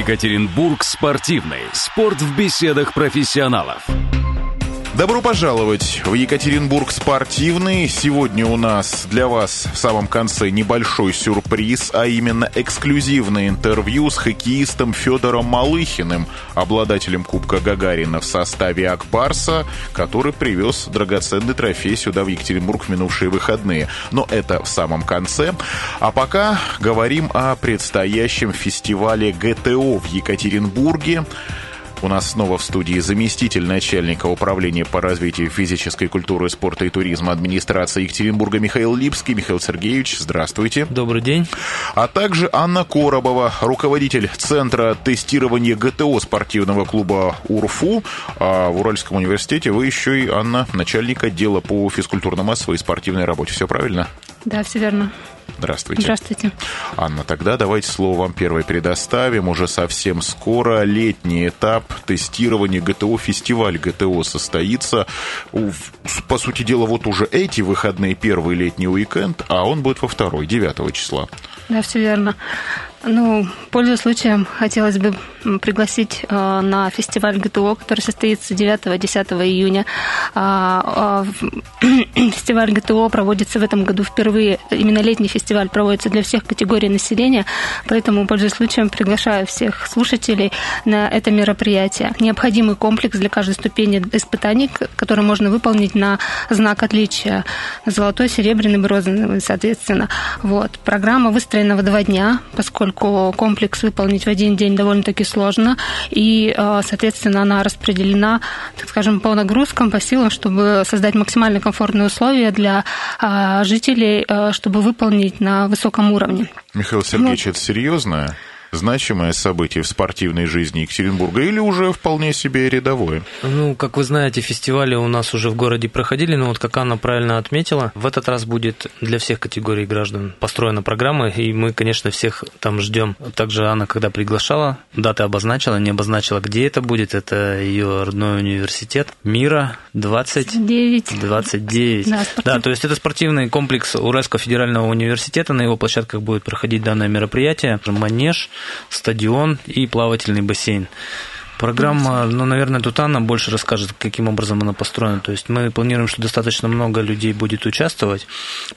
Екатеринбург спортивный. Спорт в беседах профессионалов. Добро пожаловать в Екатеринбург спортивный. Сегодня у нас для вас в самом конце небольшой сюрприз, а именно эксклюзивное интервью с хоккеистом Федором Малыхиным, обладателем Кубка Гагарина в составе Акбарса, который привез драгоценный трофей сюда в Екатеринбург в минувшие выходные. Но это в самом конце. А пока говорим о предстоящем фестивале ГТО в Екатеринбурге. У нас снова в студии заместитель начальника управления по развитию физической культуры, спорта и туризма администрации Екатеринбурга Михаил Липский. Михаил Сергеевич, здравствуйте. Добрый день. А также Анна Коробова, руководитель Центра тестирования ГТО спортивного клуба УРФУ. А в Уральском университете вы еще и, Анна, начальник отдела по физкультурно-массовой и спортивной работе. Все правильно? Да, все верно. Здравствуйте. Здравствуйте. Анна, тогда давайте слово вам первое предоставим. Уже совсем скоро летний этап тестирования ГТО, фестиваль ГТО состоится. По сути дела, вот уже эти выходные, первый летний уикенд, а он будет во второй, 9 числа. Да, все верно. Ну, пользуясь случаем, хотелось бы пригласить э, на фестиваль ГТО, который состоится 9-10 июня. А, а, фестиваль ГТО проводится в этом году впервые. Именно летний фестиваль проводится для всех категорий населения, поэтому, пользуясь случаем, приглашаю всех слушателей на это мероприятие. Необходимый комплекс для каждой ступени испытаний, который можно выполнить на знак отличия. Золотой, серебряный, бронзовый, соответственно. Вот. Программа выстроена в два дня, поскольку поскольку комплекс выполнить в один день довольно-таки сложно, и, э, соответственно, она распределена, так скажем, по нагрузкам, по силам, чтобы создать максимально комфортные условия для э, жителей, э, чтобы выполнить на высоком уровне. Михаил Сергеевич, ну, это серьезное? Значимое событие в спортивной жизни Екатеринбурга или уже вполне себе рядовое? Ну, как вы знаете, фестивали у нас уже в городе проходили, но вот как Анна правильно отметила, в этот раз будет для всех категорий граждан построена программа, и мы, конечно, всех там ждем. Также Анна, когда приглашала, даты обозначила, не обозначила, где это будет, это ее родной университет Мира 20... 29. 29. Да, да, то есть это спортивный комплекс Уральского федерального университета, на его площадках будет проходить данное мероприятие, манеж, стадион и плавательный бассейн. Программа, ну, наверное, тут Анна больше расскажет, каким образом она построена. То есть мы планируем, что достаточно много людей будет участвовать.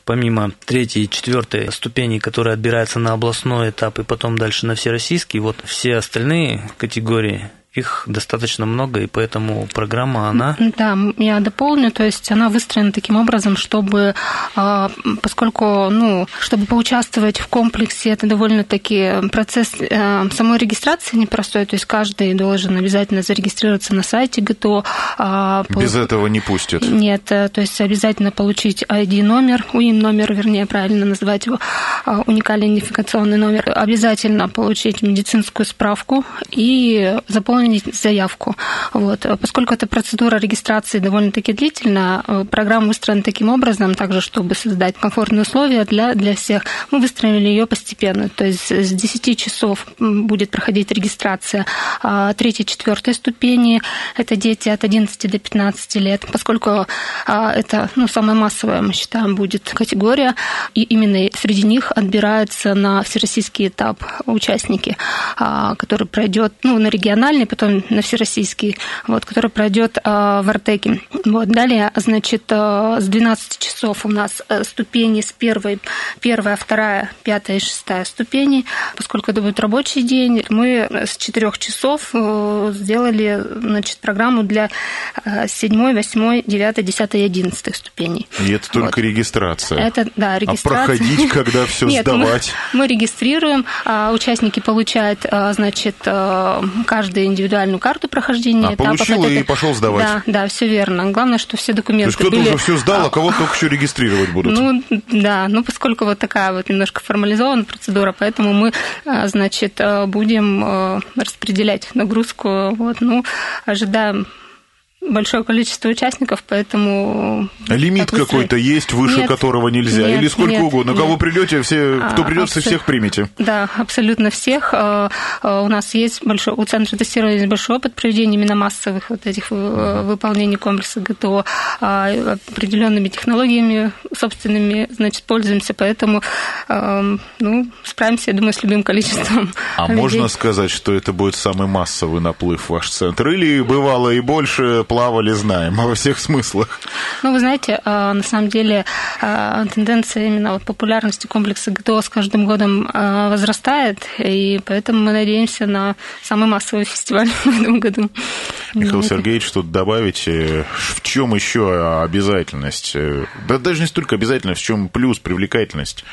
Помимо третьей и четвертой ступеней, которые отбираются на областной этап и потом дальше на всероссийский, вот все остальные категории их достаточно много, и поэтому программа, она... Да, я дополню, то есть она выстроена таким образом, чтобы, а, поскольку, ну, чтобы поучаствовать в комплексе, это довольно-таки процесс э, самой регистрации непростой, то есть каждый должен обязательно зарегистрироваться на сайте ГТО. А, Без этого не пустят? Нет, э, то есть обязательно получить ID-номер, УИН-номер, вернее, правильно назвать его, а, уникальный идентификационный номер, обязательно получить медицинскую справку и заполнить заполнить заявку. Вот. Поскольку эта процедура регистрации довольно-таки длительная, э, программа выстроена таким образом, также, чтобы создать комфортные условия для, для всех, мы выстроили ее постепенно. То есть с 10 часов будет проходить регистрация а, третьей, четвертой ступени. Это дети от 11 до 15 лет. Поскольку а, это ну, самая массовая, мы считаем, будет категория, и именно среди них отбираются на всероссийский этап участники, а, который пройдет ну, на региональный, потом на всероссийский, вот, который пройдет э, в Артеке. Вот, далее, значит, э, с 12 часов у нас э, ступени с первой, первая, вторая, пятая и шестая ступени. Поскольку это будет рабочий день, мы с 4 часов сделали значит, программу для 7, 8, 9, 10 и 11 ступеней. И это только вот. регистрация? Это, да, регистрация. А проходить, когда все Нет, сдавать? Мы, мы регистрируем, а участники получают, значит, каждый индивидуальный индивидуальную карту прохождения а, этапов. Получил это, и пошел сдавать. Да, да, все верно. Главное, что все документы То есть кто-то были... уже все сдал, а кого только еще регистрировать будут. Ну, да, ну, поскольку вот такая вот немножко формализованная процедура, поэтому мы, а, значит, а, будем а, распределять нагрузку, вот, ну, ожидаем большое количество участников, поэтому... Лимит какой-то есть, выше нет, которого нельзя? Нет, Или сколько нет, угодно? Нет. Кого придете, все, кто А, придет, абсо- всех примете? Да, абсолютно всех. А, а, У нас есть большой, у центра тестирования есть большой опыт проведения именно массовых вот этих э, выполнений комплекса ГТО определенными технологиями собственными, значит, пользуемся, поэтому ну, справимся, я думаю, с любым количеством А людей. можно сказать, что это будет самый массовый наплыв в ваш центр? Или бывало и больше, плавали, знаем, во всех смыслах? Ну, вы знаете, а, на самом деле а, тенденция именно вот популярности комплекса ГТО с каждым годом а, возрастает, и поэтому мы надеемся на самый массовый фестиваль в этом году. Михаил Сергеевич, что добавите? В чем еще обязательность? Э, Да даже не столько обязательность, в чем плюс, привлекательность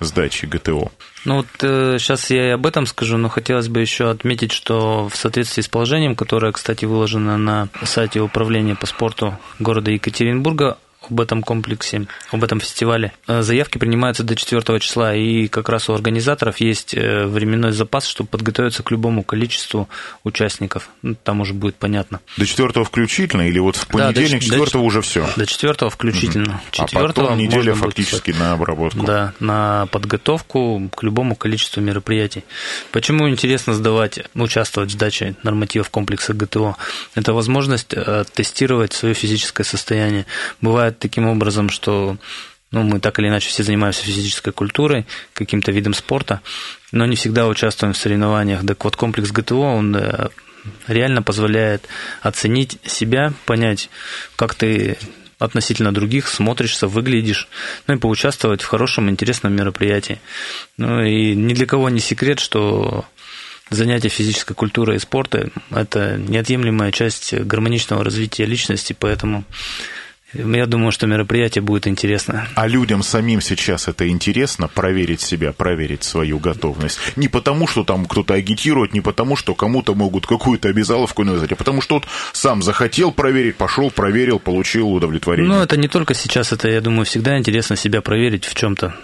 сдачи ГТО? Ну вот э, сейчас я и об этом скажу, но хотелось бы еще отметить, что в соответствии с положением, которое, кстати, выложено на сайте управления по спорту города Екатеринбурга, об этом комплексе, об этом фестивале. Э, Заявки принимаются до 4 числа, и как раз у организаторов есть э, временной запас, чтобы подготовиться к любому количеству участников. Ну, Там уже будет понятно. До четвертого включительно или вот в Да, до понедельник, до четвертого ч- уже все? До 4 включительно. А 4 потом неделя фактически на обработку. Да, на подготовку к любому количеству мероприятий. Почему интересно сдавать, участвовать в сдаче нормативов комплекса ГТО? Это возможность э, тестировать свое физическое состояние. Бывает таким образом, что ну, мы так или иначе все занимаемся физической культурой, каким-то видом спорта, но не всегда участвуем в соревнованиях. Так вот, комплекс ГТО, он э, реально позволяет оценить себя, понять, как ты относительно других смотришься, выглядишь, ну и поучаствовать в хорошем, интересном мероприятии. Ну и ни для кого не секрет, что занятие физической культурой и спорта – это неотъемлемая часть гармоничного развития личности, поэтому я думаю, что мероприятие будет интересно. А людям самим сейчас это интересно, проверить себя, проверить свою готовность. Не потому, что там кто-то агитирует, не потому, что кому-то могут какую-то обязаловку навязать, а потому что вот сам захотел проверить, пошел, проверил, получил удовлетворение. Ну, это не только сейчас, это, я думаю, всегда интересно себя проверить в чем-то.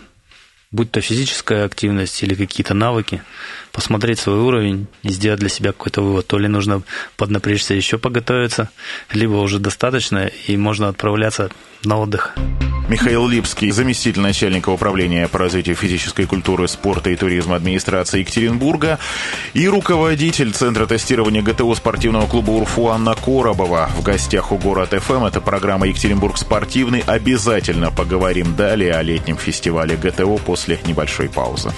Будь то физическая активность или какие-то навыки, посмотреть свой уровень и сделать для себя какой-то вывод. То ли нужно поднапрячься еще поготовиться, либо уже достаточно, и можно отправляться на отдых. Михаил Липский, заместитель начальника управления по развитию физической культуры, спорта и туризма администрации Екатеринбурга и руководитель Центра тестирования ГТО спортивного клуба «Урфу» Анна Коробова. В гостях у «Город ФМ» это программа «Екатеринбург спортивный». Обязательно поговорим далее о летнем фестивале ГТО после небольшой паузы.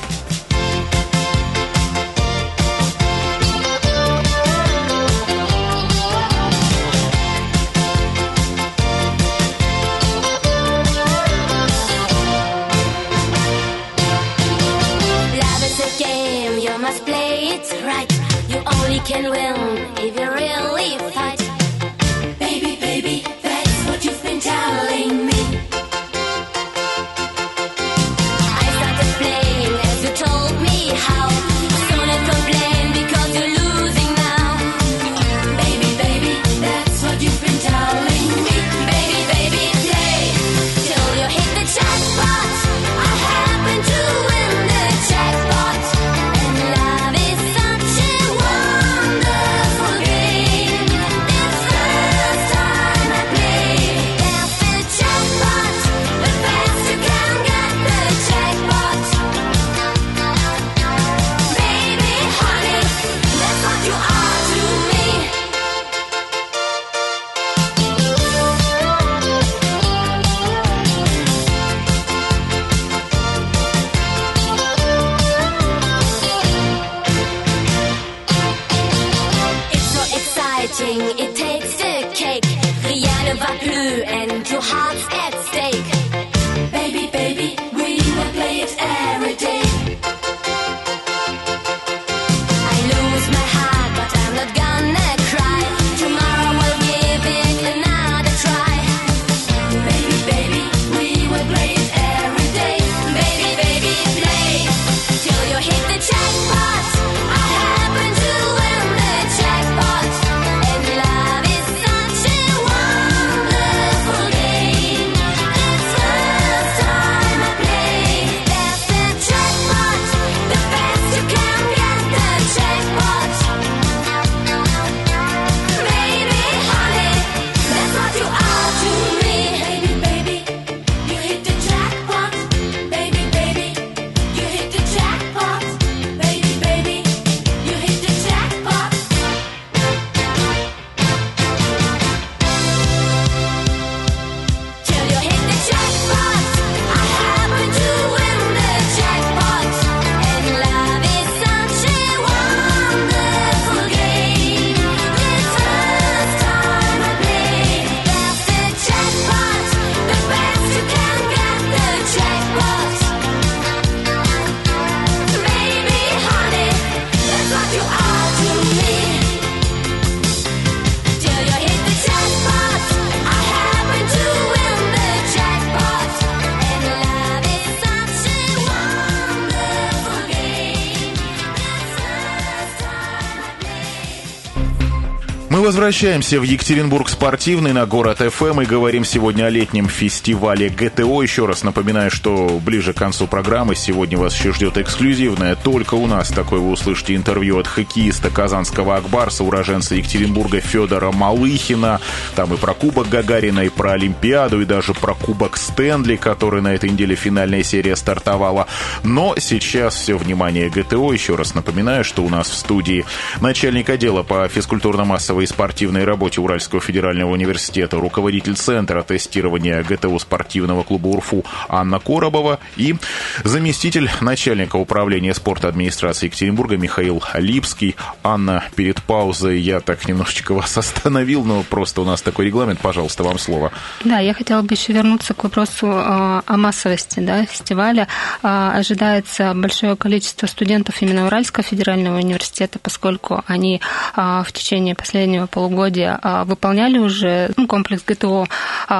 Возвращаемся в Екатеринбург спортивный на город ФМ и говорим сегодня о летнем фестивале ГТО. Еще раз напоминаю, что ближе к концу программы сегодня вас еще ждет эксклюзивное. Только у нас такое вы услышите интервью от хоккеиста казанского Акбарса, уроженца Екатеринбурга Федора Малыхина. Там и про Кубок Гагарина, и про Олимпиаду, и даже про Кубок Стэнли, который на этой неделе финальная серия стартовала. Но сейчас все внимание ГТО. Еще раз напоминаю, что у нас в студии начальник отдела по физкультурно-массовой и спортивной работе Уральского федерального университета, руководитель Центра тестирования ГТО спортивного клуба УРФУ Анна Коробова и заместитель начальника управления спорта администрации Екатеринбурга Михаил Липский. Анна, перед паузой я так немножечко вас остановил, но просто у нас такой регламент. Пожалуйста, вам слово. Да, я хотела бы еще вернуться к вопросу э, о массовости да, фестиваля. Э, Ожидается большое количество студентов именно Уральского федерального университета, поскольку они э, в течение последнего полугодия э, выполняли уже ну, комплекс ГТО э,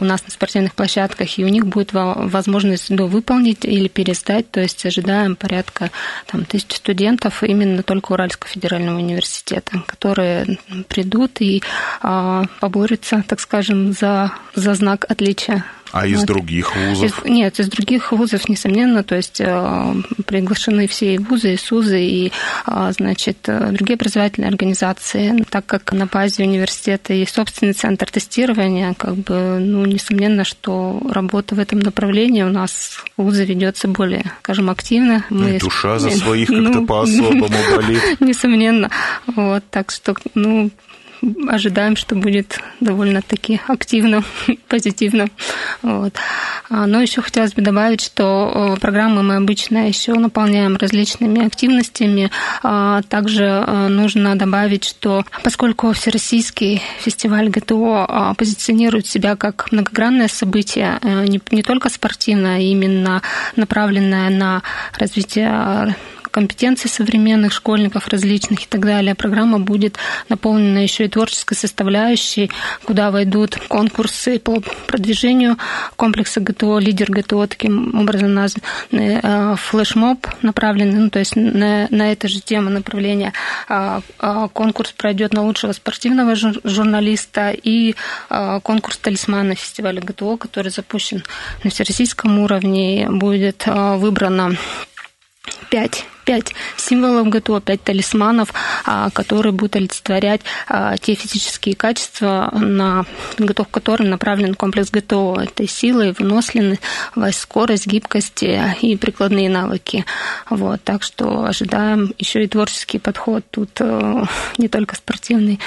у нас на спортивных площадках, и у них будет во- возможность выполнить или пересдать, то есть ожидаем порядка там, тысяч студентов именно только Уральского федерального университета, которые придут и э, поборются, так скажем, за, за знак отличия А из Вот. других вузов? из- нет, из других вузов, несомненно, то есть э, приглашены все и вузы, и СУЗы, и, э, значит, другие образовательные организации, так как на базе университета есть собственный центр тестирования, как бы, ну, несомненно, что работа в этом направлении у нас в вузы ведется более, скажем, активно. Ну, и Мы- душа за своих как-то Ну, по-особому болит. Несомненно. Вот, так что, ну, ожидаем, что будет довольно-таки активно, позитивно. Вот. А, Но еще хотелось бы добавить, что э, программы мы обычно еще наполняем различными активностями. А, Также э, нужно добавить, что поскольку Всероссийский фестиваль ГТО а, позиционирует себя как многогранное событие, э, не не только спортивное, а именно направленное на развитие компетенций современных школьников различных и так далее. Программа будет наполнена еще и творческой составляющей, куда войдут конкурсы по продвижению комплекса ГТО, лидер ГТО, таким образом назван, э, флешмоб направленный, ну, то есть на, на эту же тему направления. А, а, Конкурс пройдет на лучшего спортивного жур- журналиста и а, конкурс талисмана фестиваля ГТО, который запущен на всероссийском уровне. Будет выбрано пять, пять символов ГТО, пять талисманов, а, которые будут олицетворять а, те физические качества, на готов к которым направлен комплекс ГТО. Это сила, выносливость, скорость, гибкость э, и прикладные навыки. Вот, так что ожидаем еще и творческий подход. Тут э, не только спортивный.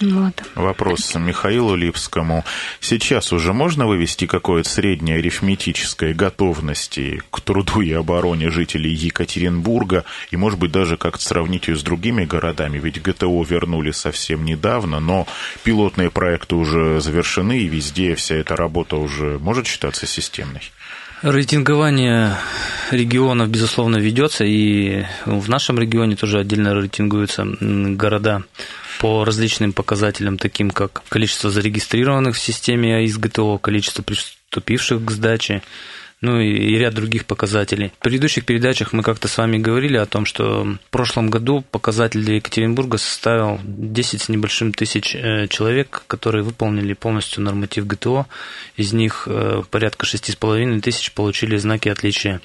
Вот. Вопрос Михаилу Липскому. Сейчас уже можно вывести какое-то среднее арифметическое готовности к труду и обороне жителей Екатеринбурга и, может быть, даже как-то сравнить ее с другими городами? Ведь ГТО вернули совсем недавно, но пилотные проекты уже завершены, и везде вся эта работа уже может считаться системной. Рейтингование регионов, безусловно, ведется, и в нашем регионе тоже отдельно рейтингуются города по различным показателям, таким как количество зарегистрированных в системе АИС-ГТО, количество приступивших к сдаче, ну и ряд других показателей. В предыдущих передачах мы как-то с вами говорили о том, что в прошлом году показатель для Екатеринбурга составил 10 с небольшим тысяч э, человек, которые выполнили полностью норматив ГТО. Из них э, порядка 6,5 тысяч получили знаки отличия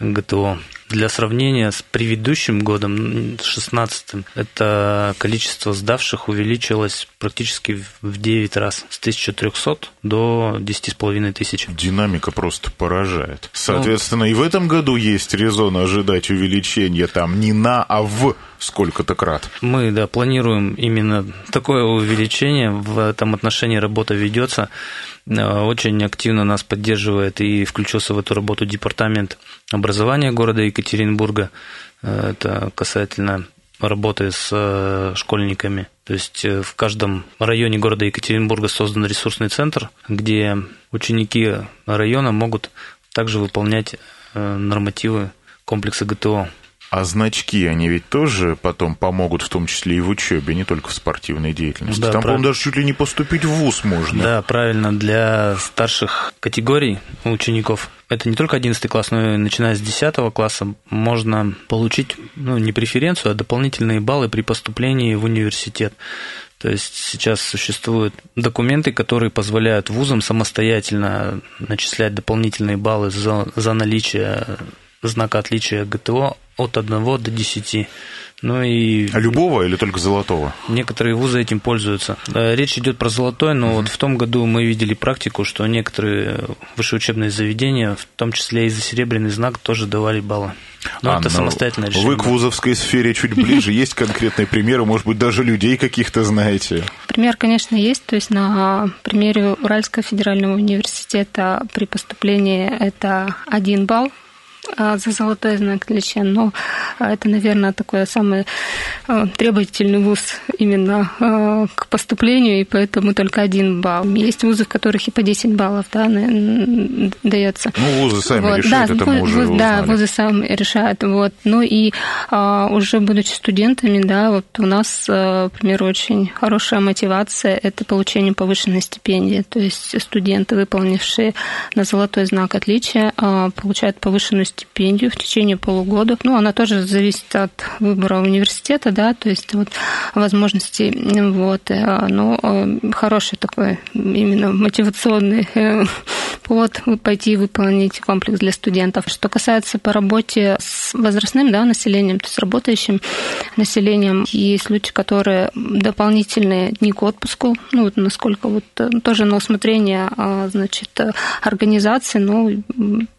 ГТО. Для сравнения с предыдущим годом, с 16 это количество сдавших увеличилось практически в 9 раз, с 1300 до 10,5 тысяч. Динамика просто поражает. Соответственно, и в этом году есть резон ожидать увеличения там не на, а в сколько-то крат. Мы, да, планируем именно такое увеличение. В этом отношении работа ведется. Э, Очень активно нас поддерживает и включился в эту работу департамент образования города Екатеринбурга. Э, Это касательно работы с э, школьниками. То есть э, в каждом районе города Екатеринбурга создан ресурсный центр, где ученики района могут также выполнять нормативы комплекса ГТО. А значки, они ведь тоже потом помогут, в том числе и в учебе, не только в спортивной деятельности. Да, Там, по-моему, правильно. даже чуть ли не поступить в ВУЗ можно. Да, правильно. Для старших категорий учеников это не только 11 класс, но и начиная с 10 класса можно получить ну, не преференцию, а дополнительные баллы при поступлении в университет. То есть сейчас существуют документы, которые позволяют вузам самостоятельно начислять дополнительные баллы за, за наличие знака отличия ГТО от 1 до 10. Ну и А любого или только золотого? Некоторые вузы этим пользуются. Речь идет про золотой, но вот в том году мы видели практику, что некоторые высшеучебные заведения, в том числе и за серебряный знак, тоже давали баллы. Но Анна, это самостоятельное решение. Вы к вузовской сфере чуть ближе. Есть конкретные примеры? Может быть, даже людей каких-то знаете? Пример, конечно, есть. То есть на примере Уральского федерального университета при поступлении это один балл а, за золотой знак отличия, но а, это, наверное, такой самый а, требовательный вуз именно а, к поступлению, и поэтому только один балл. Есть вузы, в которых и по 10 баллов да, дается. Ну, вузы сами Вот, решают, да, это мы уже вуз- Да, узнали. вузы сами решают. Вот. Ну и а, уже будучи студентами, да, вот у нас, а, например, очень хорошая мотивация – это получение повышенной стипендии. То есть студенты, выполнившие на золотой знак отличия, а, получают повышенную стипендию в течение полугода. Ну, она тоже зависит от выбора университета, да, то есть вот возможностей, вот. э, Но э, хороший такой именно мотивационный э, повод пойти и выполнить комплекс для студентов. Что касается по работе с возрастным да, населением, то есть работающим населением, есть люди, которые дополнительные дни к отпуску, ну вот насколько вот тоже на усмотрение, а, значит, организации, но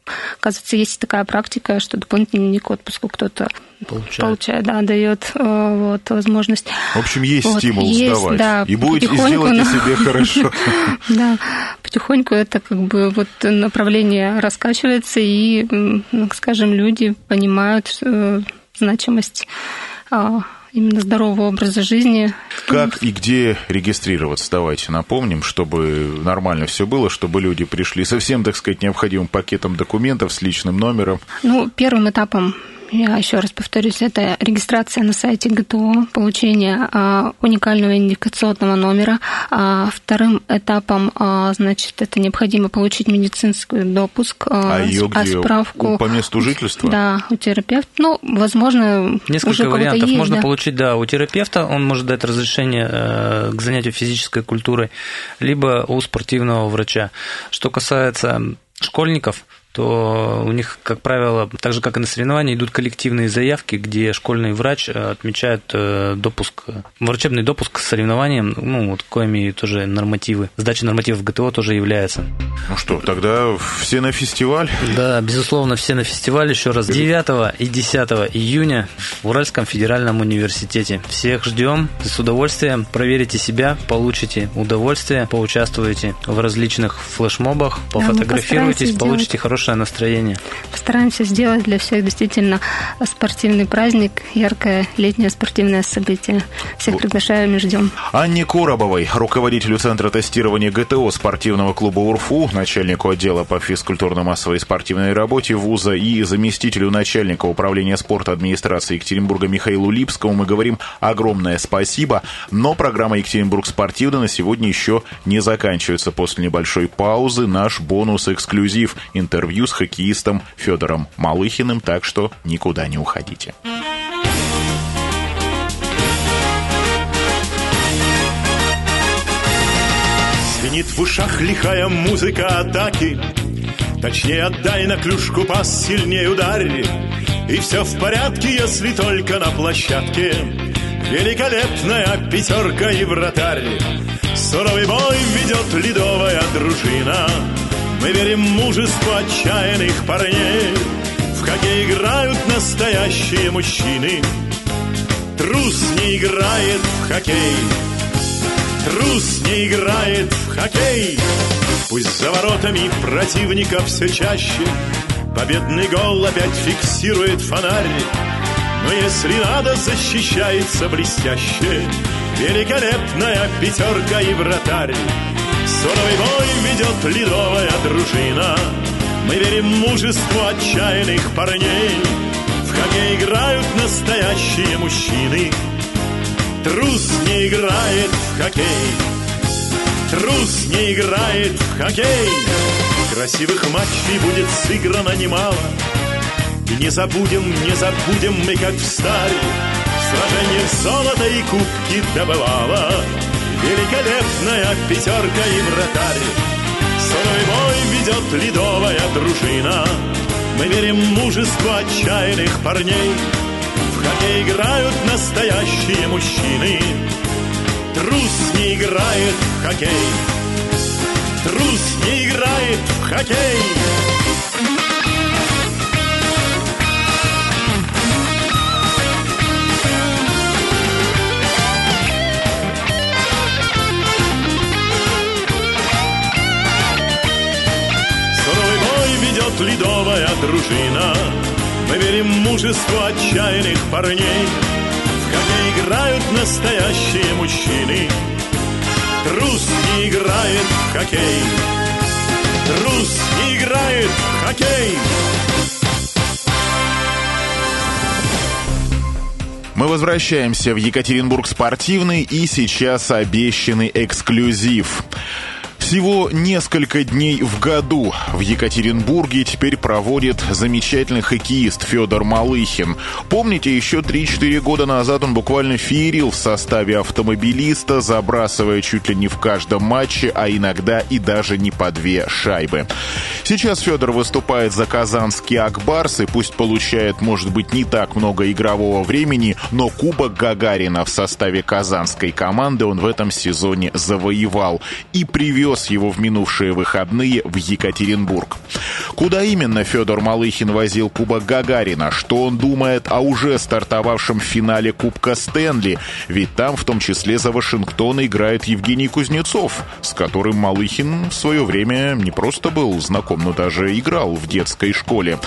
м, Оказывается, есть такая практика, что дополнительный к отпуску кто-то Получает. получает, да, дает э, вот, возможность. В общем, есть Вот, стимул есть, сдавать. да, и будете сделайте но- себе хорошо. Да, потихоньку это как бы вот направление раскачивается, и, ну, скажем, люди понимают э, значимость а, именно здорового образа жизни. Как и где регистрироваться? Давайте напомним, чтобы нормально все было, чтобы люди пришли со всем, так сказать, необходимым пакетом документов, с личным номером. Ну, первым этапом я еще раз повторюсь, это регистрация на сайте ГТО, получение а, уникального идентификационного номера. А, вторым этапом, а, значит, это необходимо получить медицинский допуск, А ее а где? справку. По месту жительства? Да, у терапевта. Ну, возможно, уже Несколько у кого-то вариантов есть, можно да. получить, да, у терапевта, он может дать разрешение э, к занятию физической культурой, либо у спортивного врача. Что касается школьников, то у них, как правило, так же, как и на соревновании, идут коллективные заявки, где школьный врач э, отмечает э, допуск, врачебный допуск к соревнованиям, ну, вот коими тоже нормативы. Сдача нормативов ГТО тоже является. Ну что, тогда все на фестиваль? Да, безусловно, все на фестиваль еще раз 9 и 10 июня в Уральском федеральном университете. Всех ждем с удовольствием. Проверите себя, получите удовольствие, поучаствуете в различных флешмобах, пофотографируйтесь, получите сделать. Хорошее настроение. Постараемся сделать для всех действительно спортивный праздник, яркое летнее спортивное событие. Всех приглашаем и ждем. Анне Коробовой, руководителю Центра тестирования ГТО спортивного клуба УРФУ, начальнику отдела по физкультурно-массовой и спортивной работе вуза и заместителю начальника управления спорта администрации Екатеринбурга Михаилу Липскому мы говорим огромное спасибо. Но программа «Екатеринбург спортивный» на сегодня еще не заканчивается. После небольшой паузы наш бонус-эксклюзив – интервью с хоккеистом Федором Малыхиным, так что никуда не уходите. Звенит в ушах лихая музыка атаки. Точнее отдай на клюшку пас, сильнее ударь. И все в порядке, если только на площадке. Великолепная пятерка и вратарь. Суровый бой ведет ледовая дружина Мы верим в мужество отчаянных парней. В хоккей играют настоящие мужчины. Трус не играет в хоккей. Трус не играет в хоккей. Пусть за воротами противника все чаще. Победный гол опять фиксирует фонарь. Но если надо, защищается блестяще. Великолепная пятерка и вратарь Суровый бой ведет ледовая дружина. Мы верим в мужество отчаянных парней. В хоккей играют настоящие мужчины. Трус не играет в хоккей. Трус не играет в хоккей. Красивых матчей будет сыграно немало. И не забудем, не забудем мы, как встали сражениях золото и кубки добывала Великолепная пятерка и вратарь. Суровый бой ведет ледовая дружина. Мы верим в мужество отчаянных парней. В хоккей играют настоящие мужчины. Трус не играет в хоккей. Трус не играет в хоккей ведет ледовая дружина. Мы верим в мужество отчаянных парней. В хоккей играют настоящие мужчины. Трус не играет в хоккей. Трус не играет в хоккей. Мы возвращаемся в Екатеринбург спортивный и сейчас обещанный эксклюзив. Всего несколько дней в году в Екатеринбурге теперь проводит замечательный хоккеист Федор Малыхин. Помните, еще 3-4 года назад он буквально феерил в составе автомобилиста, забрасывая чуть ли не в каждом матче, а иногда и даже не по две шайбы. Сейчас Федор выступает за казанский Акбарс и пусть получает, может быть, не так много игрового времени, но Кубок Гагарина в составе казанской команды он в этом сезоне завоевал и привез его в минувшие выходные в Екатеринбург. Куда именно Федор Малыхин возил Кубок Гагарина? Что он думает о уже стартовавшем финале Кубка Стэнли? Ведь там в том числе за Вашингтон играет Евгений Кузнецов, с которым Малыхин в свое время не просто был знаком, но даже играл в детской школе.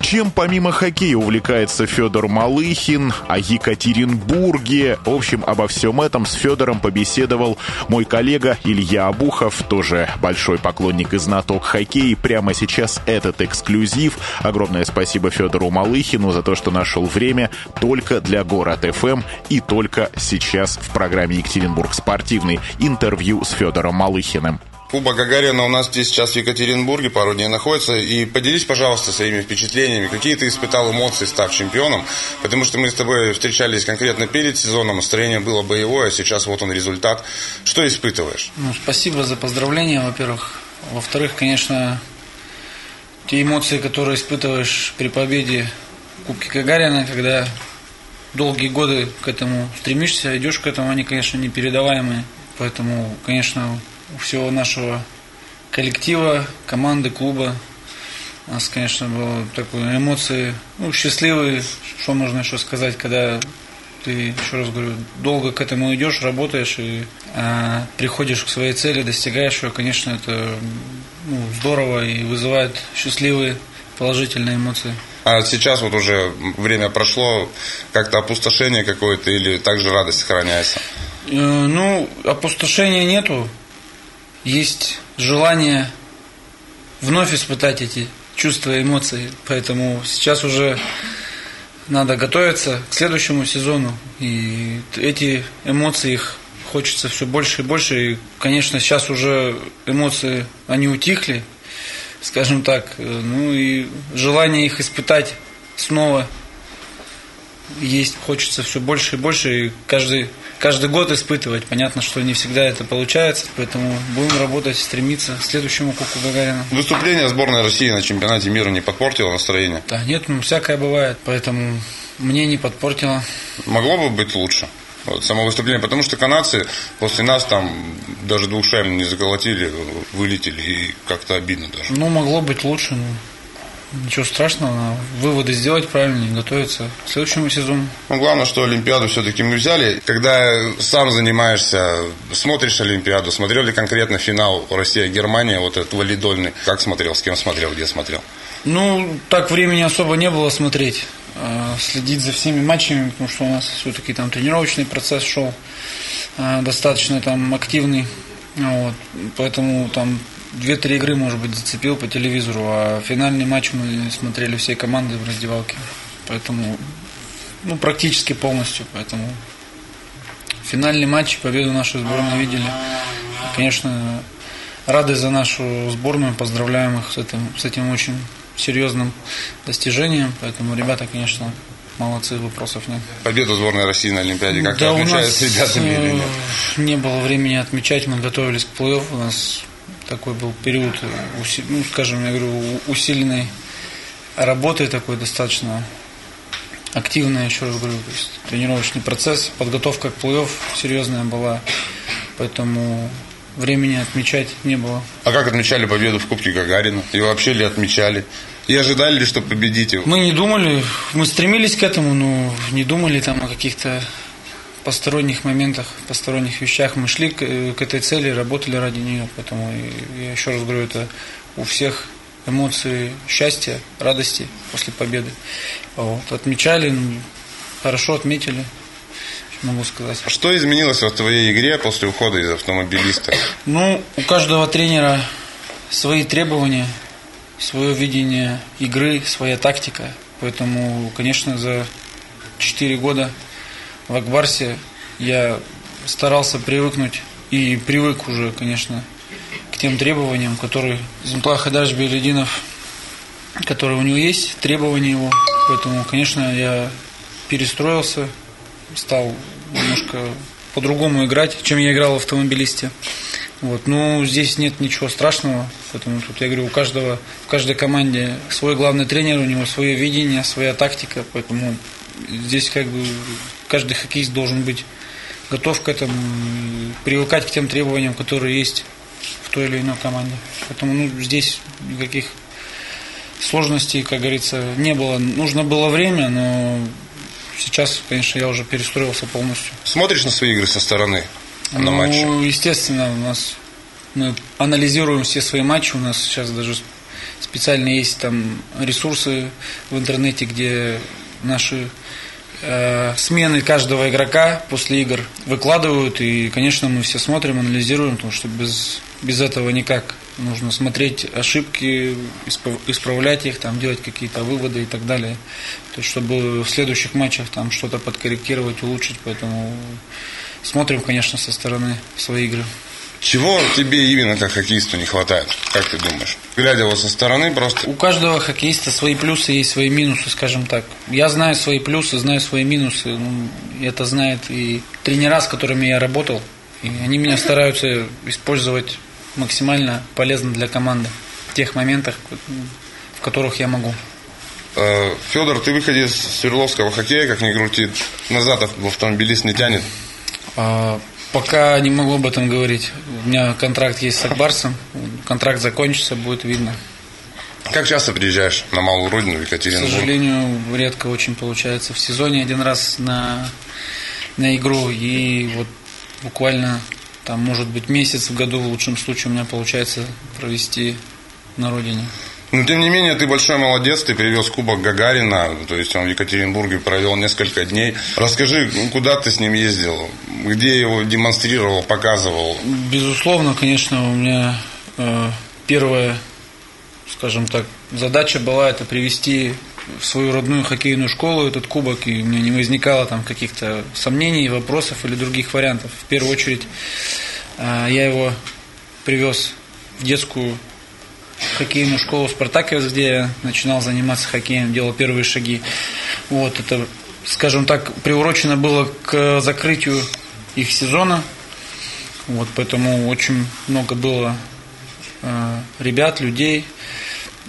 Чем помимо хоккея увлекается Федор Малыхин, о Екатеринбурге? В общем, обо всем этом с Федором побеседовал мой коллега Илья Абухов, тоже большой поклонник и знаток хоккея. Прямо сейчас этот эксклюзив. Огромное спасибо Федору Малыхину за то, что нашел время только для Город ФМ и только сейчас в программе Екатеринбург спортивный интервью с Федором Малыхиным. Кубок Гагарина у нас здесь сейчас в Екатеринбурге пару дней находится. И поделись, пожалуйста, своими впечатлениями. Какие ты испытал эмоции, став чемпионом? Потому что мы с тобой встречались конкретно перед сезоном. Настроение было боевое, а сейчас вот он результат. Что испытываешь? Ну, спасибо за поздравления, во-первых. Во-вторых, конечно, те эмоции, которые испытываешь при победе в Кубке Гагарина, когда долгие годы к этому стремишься, идешь к этому, они, конечно, непередаваемые. Поэтому, конечно, у всего нашего коллектива, команды, клуба у нас, конечно, было такое эмоции, ну, счастливые, что можно еще сказать, когда ты, еще раз говорю, долго к этому идешь, работаешь и а, приходишь к своей цели, достигаешь ее, конечно, это ну, здорово и вызывает счастливые, положительные эмоции. А сейчас вот уже время прошло, как-то опустошение какое-то или также радость сохраняется? Э, Ну, опустошения нету. Есть желание вновь испытать эти чувства и эмоции. Поэтому сейчас уже надо готовиться к следующему сезону. И эти эмоции, их хочется все больше и больше. И, конечно, сейчас уже эмоции, они утихли, скажем так. Ну и желание их испытать снова есть, хочется все больше и больше, и каждый, каждый год испытывать. Понятно, что не всегда это получается, поэтому будем работать, стремиться к следующему Кубку Гагарина. Выступление сборной России на чемпионате мира не подпортило настроение? Да, нет, ну всякое бывает, поэтому мне не подпортило. Могло бы быть лучше. Вот, само выступление, потому что канадцы после нас там даже двух шайб не заколотили, вылетели, и как-то обидно даже. Ну, могло быть лучше, ну, ничего страшного, надо выводы сделать правильно готовиться к следующему сезону. Ну, главное, что Олимпиаду все-таки мы взяли. Когда сам занимаешься, смотришь Олимпиаду, смотрел ли конкретно финал Россия-Германия, вот этот валидольный, как смотрел, с кем смотрел, где смотрел? Ну, так времени особо не было смотреть, э, следить за всеми матчами, потому что у нас все-таки там тренировочный процесс шел э, достаточно там активный. Вот. Поэтому там две-три игры, может быть, зацепил по телевизору, а финальный матч мы смотрели всей командой в раздевалке. Поэтому, ну, практически полностью. Поэтому финальный матч, победу нашу сборную видели. Конечно, рады за нашу сборную, поздравляем их с этим, с этим очень серьезным достижением. Поэтому ребята, конечно, молодцы, вопросов нет. Победу сборной России на Олимпиаде как Да, отмечают с ребятами или э, нет? не было времени отмечать, мы готовились к плей-офф, у нас такой был период, ну, скажем, я говорю, усиленной работы такой достаточно активная, еще раз говорю, то есть тренировочный процесс, подготовка к плей-офф серьезная была, поэтому времени отмечать не было. А как отмечали победу в Кубке Гагарина? И вообще ли отмечали? И ожидали ли, что победите? Мы не думали, мы стремились к этому, но не думали там о каких-то посторонних моментах, посторонних вещах. Мы шли к, э, к этой цели, работали ради нее. Поэтому я еще раз говорю, это у всех эмоции счастья, радости после победы. Вот. Отмечали, ну, хорошо отметили, могу сказать. Что изменилось в твоей игре после ухода из автомобилиста? Ну, у каждого тренера свои требования, свое видение игры, своя тактика. Поэтому, конечно, за 4 года в Акбарсе я старался привыкнуть и привык уже, конечно, к тем требованиям, которые Зумтла Хадарж Белединов, которые у него есть, требования его. Поэтому, конечно, я перестроился, стал немножко по-другому играть, чем я играл в автомобилисте. Вот. Ну, здесь нет ничего страшного, поэтому тут, я говорю, у каждого, в каждой команде свой главный тренер, у него свое видение, своя тактика, поэтому здесь как бы каждый хоккеист должен быть готов к этому, привыкать к тем требованиям, которые есть в той или иной команде. Поэтому ну, здесь никаких сложностей, как говорится, не было. Нужно было время, но сейчас, конечно, я уже перестроился полностью. Смотришь на свои игры со стороны? На ну, матчи? естественно, у нас мы анализируем все свои матчи. У нас сейчас даже специально есть там ресурсы в интернете, где наши э, смены каждого игрока после игр выкладывают. И, конечно, мы все смотрим, анализируем, потому что без, без этого никак. Нужно смотреть ошибки, исп- исправлять их, там, делать какие-то выводы и так далее. То есть, чтобы в следующих матчах там что-то подкорректировать, улучшить. Поэтому смотрим, конечно, со стороны свои игры. Чего тебе именно как хоккеисту не хватает? Как ты думаешь? Глядя вот со стороны просто... У каждого хоккеиста свои плюсы есть свои минусы, скажем так. Я знаю свои плюсы, знаю свои минусы. Ну, Это знает и тренера, с которыми я работал. И они меня стараются использовать максимально полезно для команды в тех моментах, в которых я могу. Э, Федор, ты выходишь из Свердловского хоккея, как ни крути, назад в автомобилист не тянет. Пока не могу об этом говорить. У меня контракт есть с Акбарсом. Контракт закончится, будет видно. Как часто приезжаешь на малую родину в К Екатеринбург? сожалению, редко очень получается. В сезоне один раз на, на игру, и вот буквально там, может быть, месяц в году в лучшем случае у меня получается провести на родине. Но тем не менее, ты большой молодец, ты привез Кубок Гагарина, то есть он в Екатеринбурге провел несколько дней. Расскажи, ну, куда ты с ним ездил, где его демонстрировал, показывал? Безусловно, конечно, у меня э, первая, скажем так, задача была это привести в свою родную хоккейную школу этот кубок, и у меня не возникало там каких-то сомнений, вопросов или других вариантов. В первую очередь э, я его привез в детскую хоккейную школу «Спартаковец», где начинал заниматься хоккеем, делал первые шаги. Вот, это, скажем так, приурочено было к закрытию их сезона. Вот, поэтому очень много было э, ребят, людей.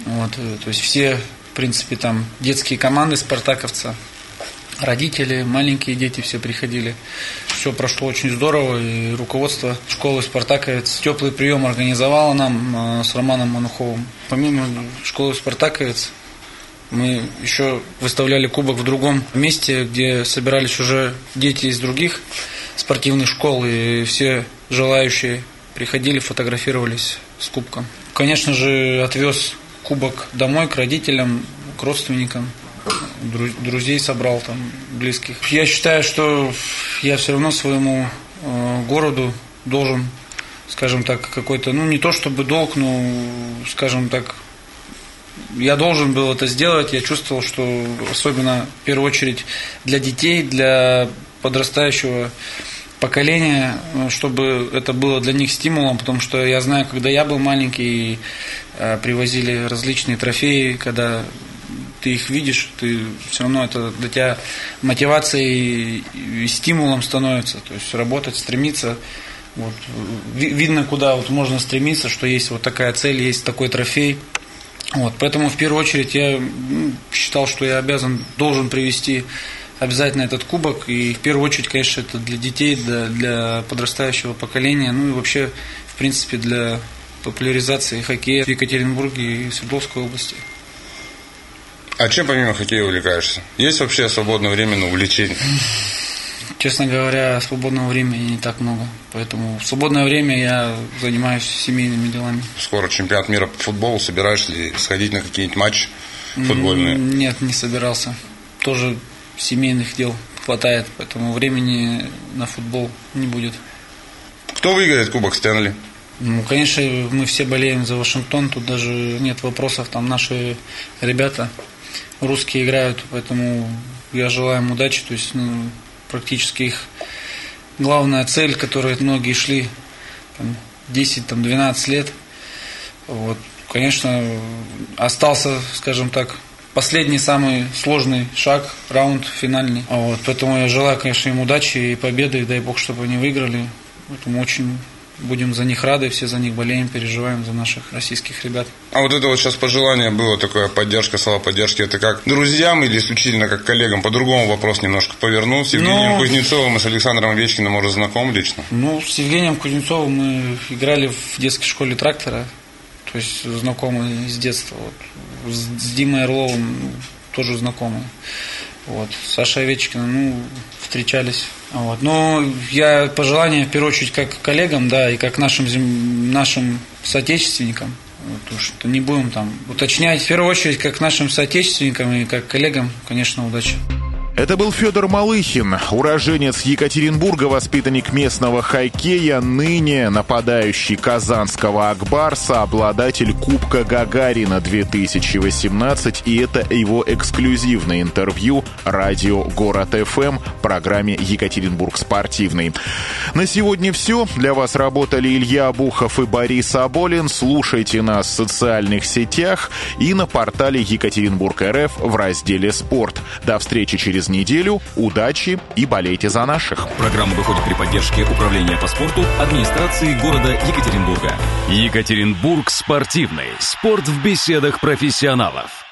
Вот, э, то есть все, в принципе, там детские команды спартаковца, родители, маленькие дети все приходили. Все прошло очень здорово, и руководство школы «Спартаковец» теплый прием организовало нам э, с Романом Мануховым. Помимо школы «Спартаковец», мы еще выставляли кубок в другом месте, где собирались уже дети из других спортивных школ, и все желающие приходили, фотографировались с кубком. Конечно же, отвез кубок домой к родителям, к родственникам, друзей собрал там, близких. Я считаю, что я все равно своему э, городу должен, скажем так, какой-то, ну не то чтобы долг, но, скажем так, я должен был это сделать. Я чувствовал, что особенно в первую очередь для детей, для подрастающего поколения, э, чтобы это было для них стимулом, потому что я знаю, когда я был маленький, э, привозили различные трофеи, когда ты их видишь, ты все равно это для тебя мотивацией и стимулом становится. То есть работать, стремиться. Вот. Ви- Видно, куда вот можно стремиться, что есть вот такая цель, есть такой трофей. Вот. Поэтому в первую очередь я ну, считал, что я обязан, должен привести обязательно этот кубок. И в первую очередь, конечно, это для детей, для, для подрастающего поколения, ну и вообще, в принципе, для популяризации хоккея в Екатеринбурге и Свердловской области. А чем помимо хоккея увлекаешься? Есть вообще свободное время на увлечение? Честно говоря, свободного времени не так много. Поэтому в свободное время я занимаюсь семейными делами. Скоро чемпионат мира по футболу. Собираешься ли сходить на какие-нибудь матчи футбольные? Нет, не собирался. Тоже семейных дел хватает, поэтому времени на футбол не будет. Кто выиграет Кубок Стэнли? Ну, конечно, мы все болеем за Вашингтон, тут даже нет вопросов, там наши ребята русские играют, поэтому я желаю им удачи, то есть ну, практически их главная цель, которой многие шли там, 10-12 лет, вот, конечно, остался, скажем так, последний самый сложный шаг, раунд финальный. Вот, поэтому я желаю, конечно, им удачи и победы, и дай бог, чтобы они выиграли. Поэтому очень будем за них рады, все за них болеем, переживаем за наших российских ребят. А вот это вот сейчас пожелание было, такое поддержка, слова поддержки, это как друзьям или исключительно как коллегам? По-другому вопрос немножко повернул. С Евгением Ну- Кузнецовым и с Александром Овечкиным, может, знаком лично? Ну, с Евгением Кузнецовым мы играли в детской школе трактора, то есть знакомые с детства. Вот. С, Димой Орловым ну, тоже знакомые. Вот. С Сашей Овечкиным, ну, встречались. Вот. Но я пожелание, в первую очередь, как коллегам, да, и как нашим, нашим соотечественникам, вот, уж не будем там уточнять. В первую очередь, как нашим соотечественникам и как коллегам, конечно, удачи. Это был Федор Малыхин, уроженец Екатеринбурга, воспитанник местного хоккея, ныне нападающий казанского Акбарса, обладатель Кубка Гагарина 2018, и это его эксклюзивное интервью радио Город ФМ программе Екатеринбург спортивный. На сегодня все. Для вас работали Илья Абухов и Борис Аболин. Слушайте нас в социальных сетях и на портале Екатеринбург РФ в разделе «Спорт». До встречи через неделю. Удачи и болейте за наших. Программа выходит при поддержке Управления по спорту администрации города Екатеринбурга. Екатеринбург спортивный. Спорт в беседах профессионалов.